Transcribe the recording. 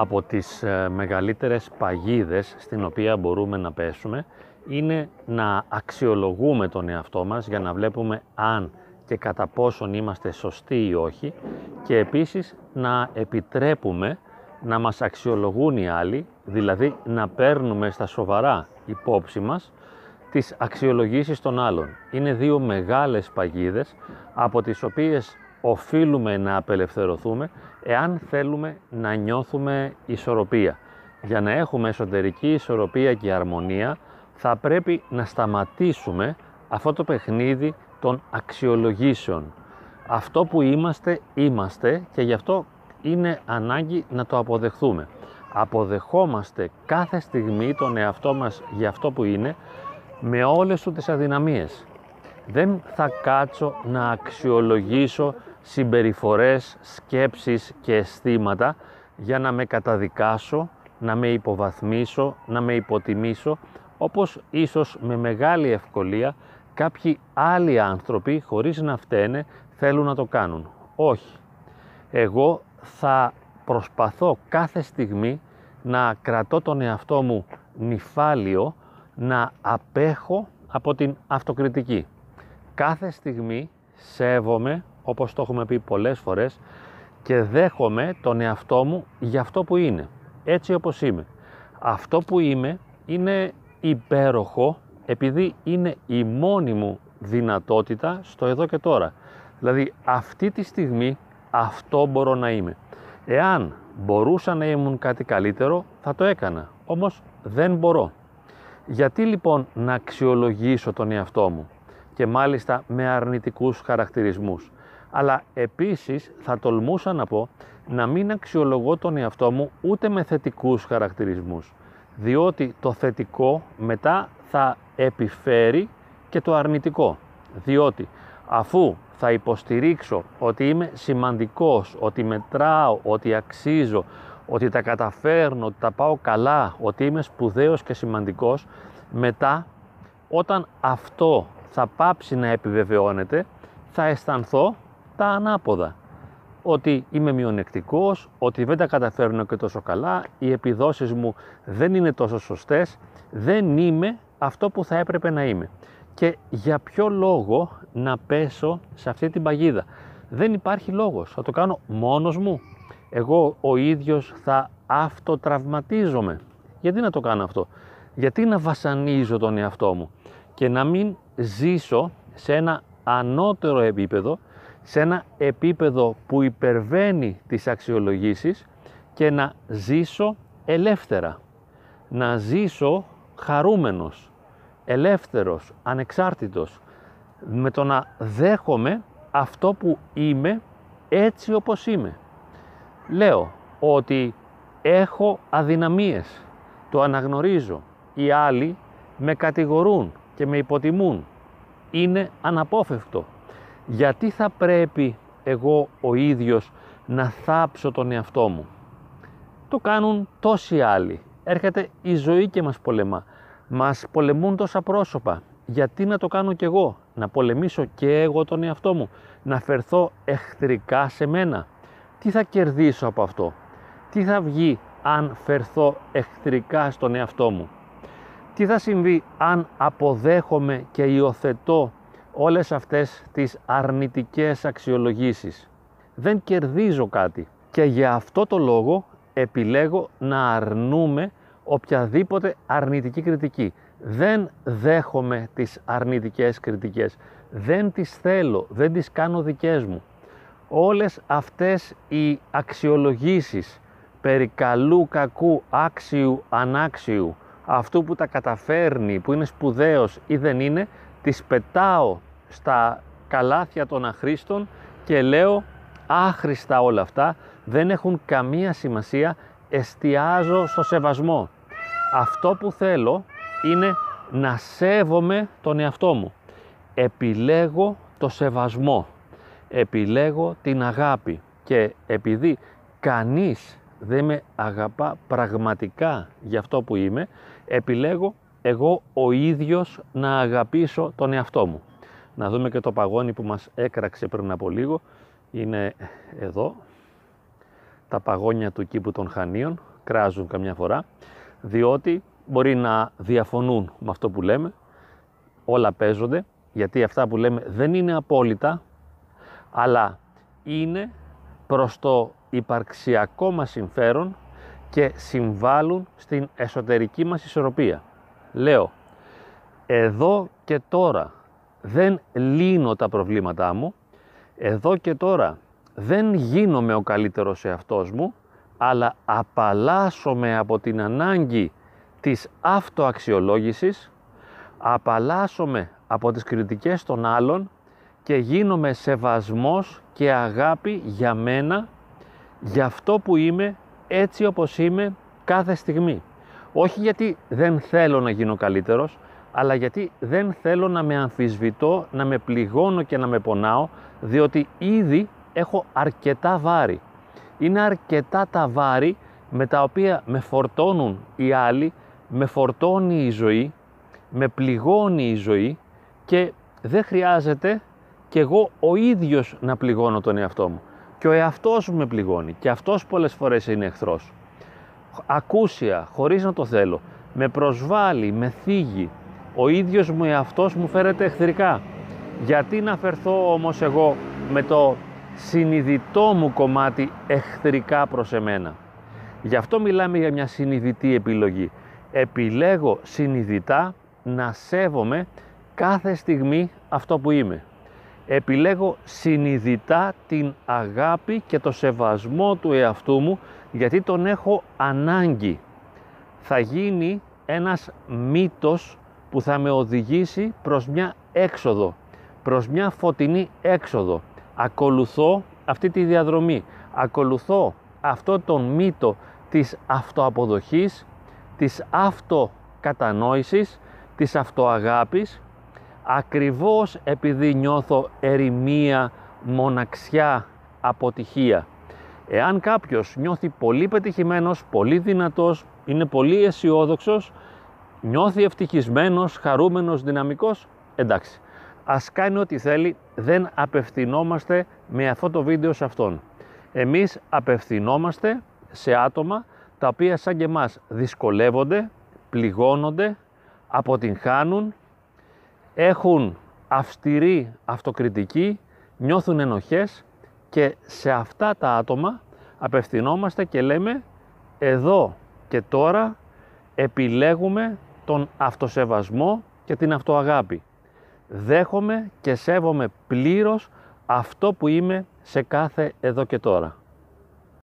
από τις ε, μεγαλύτερες παγίδες στην οποία μπορούμε να πέσουμε είναι να αξιολογούμε τον εαυτό μας για να βλέπουμε αν και κατά πόσον είμαστε σωστοί ή όχι και επίσης να επιτρέπουμε να μας αξιολογούν οι άλλοι, δηλαδή να παίρνουμε στα σοβαρά υπόψη μας τις αξιολογήσεις των άλλων. Είναι δύο μεγάλες παγίδες από τις οποίες οφείλουμε να απελευθερωθούμε εάν θέλουμε να νιώθουμε ισορροπία. Για να έχουμε εσωτερική ισορροπία και αρμονία θα πρέπει να σταματήσουμε αυτό το παιχνίδι των αξιολογήσεων. Αυτό που είμαστε, είμαστε και γι' αυτό είναι ανάγκη να το αποδεχθούμε. Αποδεχόμαστε κάθε στιγμή τον εαυτό μας για αυτό που είναι με όλες του τις αδυναμίες. Δεν θα κάτσω να αξιολογήσω συμπεριφορές, σκέψεις και αισθήματα για να με καταδικάσω, να με υποβαθμίσω, να με υποτιμήσω, όπως ίσως με μεγάλη ευκολία κάποιοι άλλοι άνθρωποι χωρίς να φταίνε θέλουν να το κάνουν. Όχι. Εγώ θα προσπαθώ κάθε στιγμή να κρατώ τον εαυτό μου νυφάλιο, να απέχω από την αυτοκριτική. Κάθε στιγμή σέβομαι, όπως το έχουμε πει πολλές φορές, και δέχομαι τον εαυτό μου για αυτό που είναι, έτσι όπως είμαι. Αυτό που είμαι είναι υπέροχο επειδή είναι η μόνη μου δυνατότητα στο εδώ και τώρα. Δηλαδή αυτή τη στιγμή αυτό μπορώ να είμαι. Εάν μπορούσα να ήμουν κάτι καλύτερο θα το έκανα, όμως δεν μπορώ. Γιατί λοιπόν να αξιολογήσω τον εαυτό μου και μάλιστα με αρνητικούς χαρακτηρισμούς; Αλλά επίσης θα τολμούσα να πω να μην αξιολογώ τον εαυτό μου ούτε με θετικούς χαρακτηρισμούς. Διότι το θετικό μετά θα επιφέρει και το αρνητικό. Διότι αφού θα υποστηρίξω ότι είμαι σημαντικός, ότι μετράω, ότι αξίζω, ότι τα καταφέρνω, ότι τα πάω καλά, ότι είμαι σπουδαίος και σημαντικός, μετά όταν αυτό θα πάψει να επιβεβαιώνεται, θα αισθανθώ τα ανάποδα. Ότι είμαι μειονεκτικός, ότι δεν τα καταφέρνω και τόσο καλά, οι επιδόσεις μου δεν είναι τόσο σωστές, δεν είμαι αυτό που θα έπρεπε να είμαι. Και για ποιο λόγο να πέσω σε αυτή την παγίδα; Δεν υπάρχει λόγος. Θα το κάνω μόνος μου. Εγώ ο ίδιος θα αυτοτραυματίζομαι. Γιατί να το κάνω αυτό; Γιατί να βασανίζω τον εαυτό μου; Και να μην ζήσω σε ένα ανώτερο επίπεδο, σε ένα επίπεδο που υπερβαίνει τις αξιολογήσεις και να ζήσω ελεύθερα. Να ζήσω χαρούμενος, ελεύθερος, ανεξάρτητος, με το να δέχομαι αυτό που είμαι έτσι όπως είμαι. Λέω ότι έχω αδυναμίες, το αναγνωρίζω. Οι άλλοι με κατηγορούν και με υποτιμούν. Είναι αναπόφευκτο. Γιατί θα πρέπει εγώ ο ίδιος να θάψω τον εαυτό μου; Το κάνουν τόσοι άλλοι. Έρχεται η ζωή και μας πολεμά. Μας πολεμούν τόσα πρόσωπα. Γιατί να το κάνω κι εγώ, να πολεμήσω και εγώ τον εαυτό μου, να φερθώ εχθρικά σε μένα. Τι θα κερδίσω από αυτό, τι θα βγει αν φερθώ εχθρικά στον εαυτό μου; Τι θα συμβεί αν αποδέχομαι και υιοθετώ όλες αυτές τις αρνητικές αξιολογήσεις. Δεν κερδίζω κάτι και για αυτό το λόγο επιλέγω να αρνούμε οποιαδήποτε αρνητική κριτική. Δεν δέχομαι τις αρνητικές κριτικές. Δεν τις θέλω, δεν τις κάνω δικές μου. Όλες αυτές οι αξιολογήσεις περί καλού, κακού, άξιου, ανάξιου, αυτού που τα καταφέρνει, που είναι σπουδαίος ή δεν είναι, τις πετάω στα καλάθια των αχρήστων και λέω άχρηστα όλα αυτά, δεν έχουν καμία σημασία, εστιάζω στο σεβασμό. Αυτό που θέλω είναι να σέβομαι τον εαυτό μου. Επιλέγω το σεβασμό, επιλέγω την αγάπη και επειδή κανείς δεν με αγαπά πραγματικά για αυτό που είμαι, επιλέγω εγώ ο ίδιος να αγαπήσω τον εαυτό μου. Να δούμε και το παγόνι που μας έκραξε πριν από λίγο. Είναι εδώ, τα παγόνια του κήπου των Χανίων, κράζουν καμιά φορά, διότι μπορεί να διαφωνούν με αυτό που λέμε, όλα παίζονται, γιατί αυτά που λέμε δεν είναι απόλυτα, αλλά είναι προς το υπαρξιακό μας συμφέρον και συμβάλλουν στην εσωτερική μας ισορροπία. Λέω, εδώ και τώρα δεν λύνω τα προβλήματά μου, εδώ και τώρα δεν γίνομαι ο καλύτερος εαυτός μου, αλλά απαλλάσσομαι από την ανάγκη της αυτοαξιολόγησης, απαλλάσσομαι από τις κριτικές των άλλων και γίνομαι σεβασμός και αγάπη για μένα, για αυτό που είμαι, έτσι όπως είμαι κάθε στιγμή. Όχι γιατί δεν θέλω να γίνω καλύτερος, αλλά γιατί δεν θέλω να με αμφισβητώ, να με πληγώνω και να με πονάω, διότι ήδη έχω αρκετά βάρη. Είναι αρκετά τα βάρη με τα οποία με φορτώνουν οι άλλοι, με φορτώνει η ζωή, με πληγώνει η ζωή και δεν χρειάζεται και εγώ ο ίδιος να πληγώνω τον εαυτό μου. Και ο εαυτός μου με πληγώνει και αυτός πολλές φορές είναι εχθρός. Ακούσια, χωρίς να το θέλω, με προσβάλλει, με θίγει. Ο ίδιος μου εαυτός μου φέρεται εχθρικά. Γιατί να φερθώ όμως εγώ με το συνειδητό μου κομμάτι εχθρικά προς εμένα; Γι' αυτό μιλάμε για μια συνειδητή επιλογή. Επιλέγω συνειδητά να σέβομαι κάθε στιγμή αυτό που είμαι. Επιλέγω συνειδητά την αγάπη και το σεβασμό του εαυτού μου γιατί τον έχω ανάγκη. Θα γίνει ένας μύτος που θα με οδηγήσει προς μια έξοδο, προς μια φωτεινή έξοδο. Ακολουθώ αυτή τη διαδρομή, ακολουθώ αυτό τον μύτο της αυτοαποδοχής, της αυτοκατανόησης, της αυτοαγάπης, ακριβώς επειδή νιώθω ερημία, μοναξιά, αποτυχία. Εάν κάποιος νιώθει πολύ πετυχημένος, πολύ δυνατός, είναι πολύ αισιόδοξος, νιώθει ευτυχισμένος, χαρούμενος, δυναμικός, εντάξει. Ας κάνει ό,τι θέλει, δεν απευθυνόμαστε με αυτό το βίντεο σε αυτόν. Εμείς απευθυνόμαστε σε άτομα τα οποία σαν και εμάς δυσκολεύονται, πληγώνονται, αποτυγχάνουν, έχουν αυστηρή αυτοκριτική, νιώθουν ενοχές και σε αυτά τα άτομα απευθυνόμαστε και λέμε εδώ και τώρα επιλέγουμε τον αυτοσεβασμό και την αυτοαγάπη. Δέχομαι και σέβομαι πλήρως αυτό που είμαι σε κάθε εδώ και τώρα.